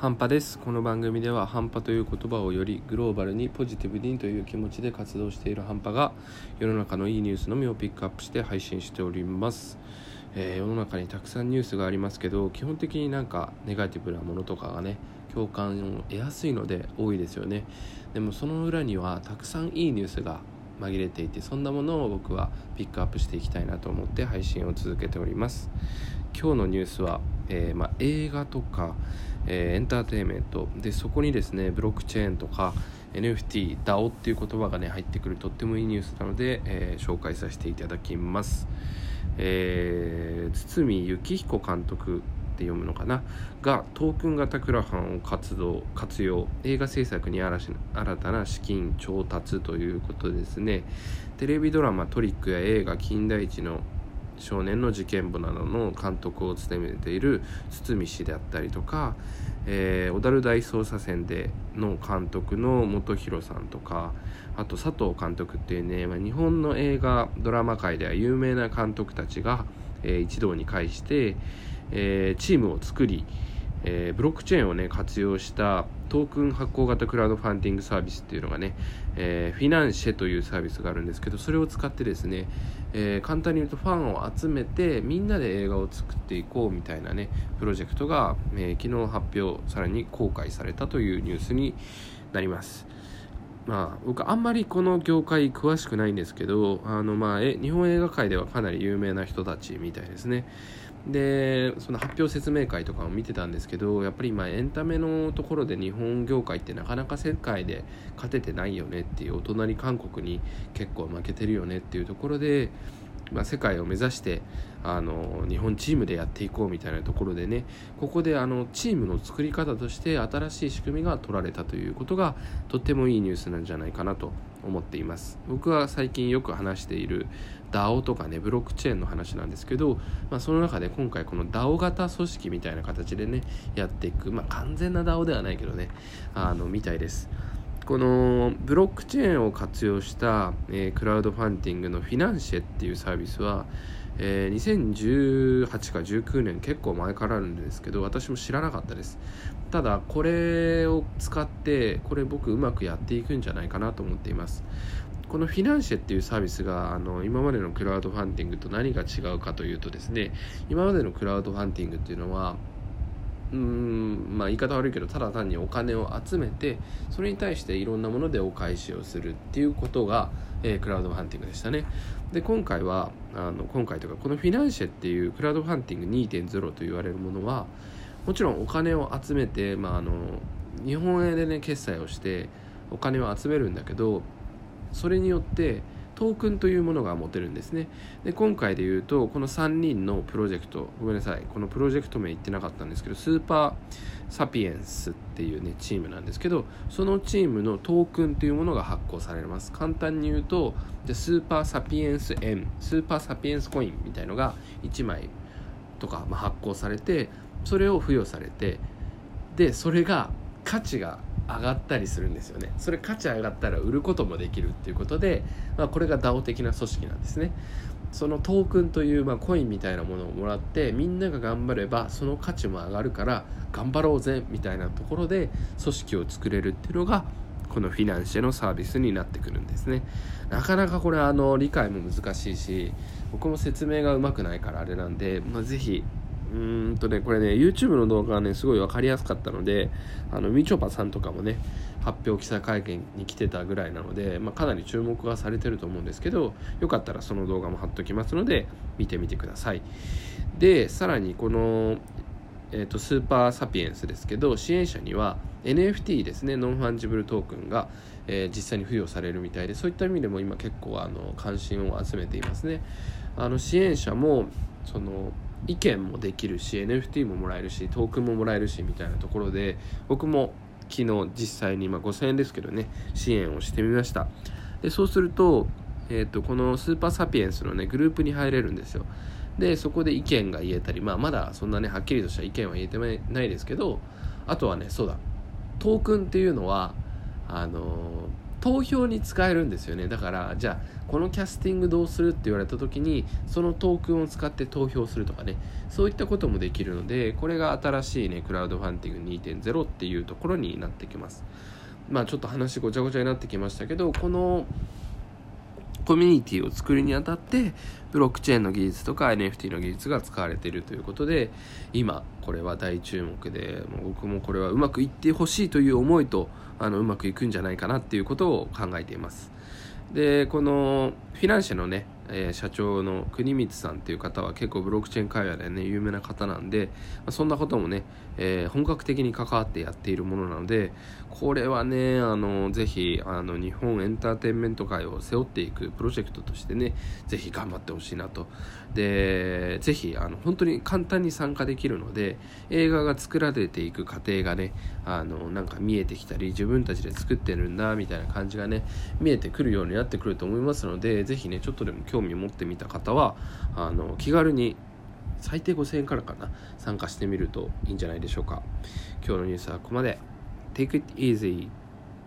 半端です。この番組では半端という言葉をよりグローバルにポジティブにという気持ちで活動している半端が世の中のいいニュースのみをピックアップして配信しております、えー、世の中にたくさんニュースがありますけど基本的になんかネガティブなものとかがね共感を得やすいので多いですよね。でもその裏にはたくさんいいニュースが紛れていてそんなものを僕はピックアップしていきたいなと思って配信を続けております。今日のニュースは、えー、ま、映画とか、えー、エンターテインメント。でそこにですねブロックチェーンとか NFT、DAO っていう言葉がね入ってくるとってもいいニュースなので、えー、紹介させていただきます、えー、堤幸彦監督って読むのかな？がトークン型クラファンを活動活用映画制作に新たな資金調達ということですね。テレビドラマトリックや映画金田一の少年の事件簿などの監督を務めている堤氏であったりとか、えー、小樽大捜査線での監督の本博さんとかあと佐藤監督っていうね、まあ、日本の映画ドラマ界では有名な監督たちが、えー、一堂に会して、えー、チームを作り、えー、ブロックチェーンをね活用したトークン発行型クラウドファンディングサービスっていうのがね、えー、フィナンシェというサービスがあるんですけどそれを使ってですね、えー、簡単に言うとファンを集めてみんなで映画を作っていこうみたいなねプロジェクトが、えー、昨日発表さらに公開されたというニュースになります。まあ僕あんまりこの業界詳しくないんですけどあのまあえ日本映画界ではかなり有名な人たちみたいですね。でその発表説明会とかを見てたんですけどやっぱり今エンタメのところで日本業界ってなかなか世界で勝ててないよねっていうお隣韓国に結構負けてるよねっていうところで、まあ、世界を目指してあの日本チームでやっていこうみたいなところでねここであのチームの作り方として新しい仕組みが取られたということがとってもいいニュースなんじゃないかなと思っています。僕は最近よく話している DAO とかねブロックチェーンの話なんですけど、まあ、その中で今回この DAO 型組織みたいな形でねやっていくまあ完全な DAO ではないけどねあのみたいです。このブロックチェーンを活用した、えー、クラウドファンディングのフィナンシェっていうサービスは、えー、2018か19年結構前からあるんですけど私も知らなかったです。ただこれを使ってこれ僕うまくやっていくんじゃないかなと思っています。このフィナンシェっていうサービスがあの今までのクラウドファンディングと何が違うかというとですね今までのクラウドファンディングっていうのはうんまあ言い方悪いけどただ単にお金を集めてそれに対していろんなものでお返しをするっていうことが、えー、クラウドファンディングでしたね。で今回はあの今回というかこのフィナンシェっていうクラウドファンディング2.0と言われるものはもちろんお金を集めて、まあ、あの日本円でね決済をしてお金を集めるんだけどそれによってトークンというものが持てるんですね。で今回で言うとこの3人のプロジェクトごめんなさいこのプロジェクト名言ってなかったんですけどスーパーサピエンスっていうねチームなんですけどそのチームのトークンというものが発行されます。簡単に言うとでスーパーサピエンス円スーパーサピエンスコインみたいのが1枚とか、まあ、発行されてそれを付与されてでそれが価値が上がったりするんですよね。それ価値上がったら売ることもできるっていうことで、まあ、これが DAO 的な組織なんですね。そのトークンという、まあ、コインみたいなものをもらってみんなが頑張ればその価値も上がるから頑張ろうぜみたいなところで組織を作れるっていうのがこのフィナンシェのサービスになってくるんですね。なかなかこれあの理解も難しいし僕も説明がうまくないからあれなんで、まあ、ぜひうんとね、これね、YouTube の動画がね、すごい分かりやすかったので、あの、みちょぱさんとかもね、発表記者会見に来てたぐらいなので、まあ、かなり注目がされてると思うんですけど、よかったらその動画も貼っときますので、見てみてください。で、さらにこの、えーと、スーパーサピエンスですけど、支援者には NFT ですね、 non-fungible token が、えー、実際に付与されるみたいで、そういった意味でも今結構あの関心を集めていますね。あの支援者も、その、意見もできるし NFT ももらえるしトークンももらえるしみたいなところで僕も昨日実際に、ま、5000円ですけどね支援をしてみました。でそうすると,、えーと、このスーパーサピエンスのねグループに入れるんですよ。でそこで意見が言えたり、まあ、まだそんなねはっきりとした意見は言えてないですけどあとはねそうだトークンっていうのはあの投票に使えるんですよね。だからじゃあこのキャスティングどうするって言われた時にそのトークンを使って投票するとかね。そういったこともできるのでこれが新しいねクラウドファンディング2.0っていうところになってきます。まあちょっと話ごちゃごちゃになってきましたけどこのコミュニティを作るにあたってブロックチェーンの技術とか NFT の技術が使われているということで今これは大注目でもう僕もこれはうまくいってほしいという思いとあのうまくいくんじゃないかなっていうことを考えています。でこのフィナンシェのねえー、社長の国光さんっていう方は結構ブロックチェーン会話でね有名な方なんで、まあ、そんなこともね、えー、本格的に関わってやっているものなのでこれはねあのぜひあの日本エンターテインメント界を背負っていくプロジェクトとしてねぜひ頑張ってほしいなと。でぜひあの本当に簡単に参加できるので映画が作られていく過程がねあのなんか見えてきたり自分たちで作ってるんだみたいな感じがね見えてくるようになってくると思いますのでぜひねちょっとでも興興味を持ってみた方はあの気軽に最低5000円からかな参加してみるといいんじゃないでしょうか。今日のニュースはここまで。Take it easy.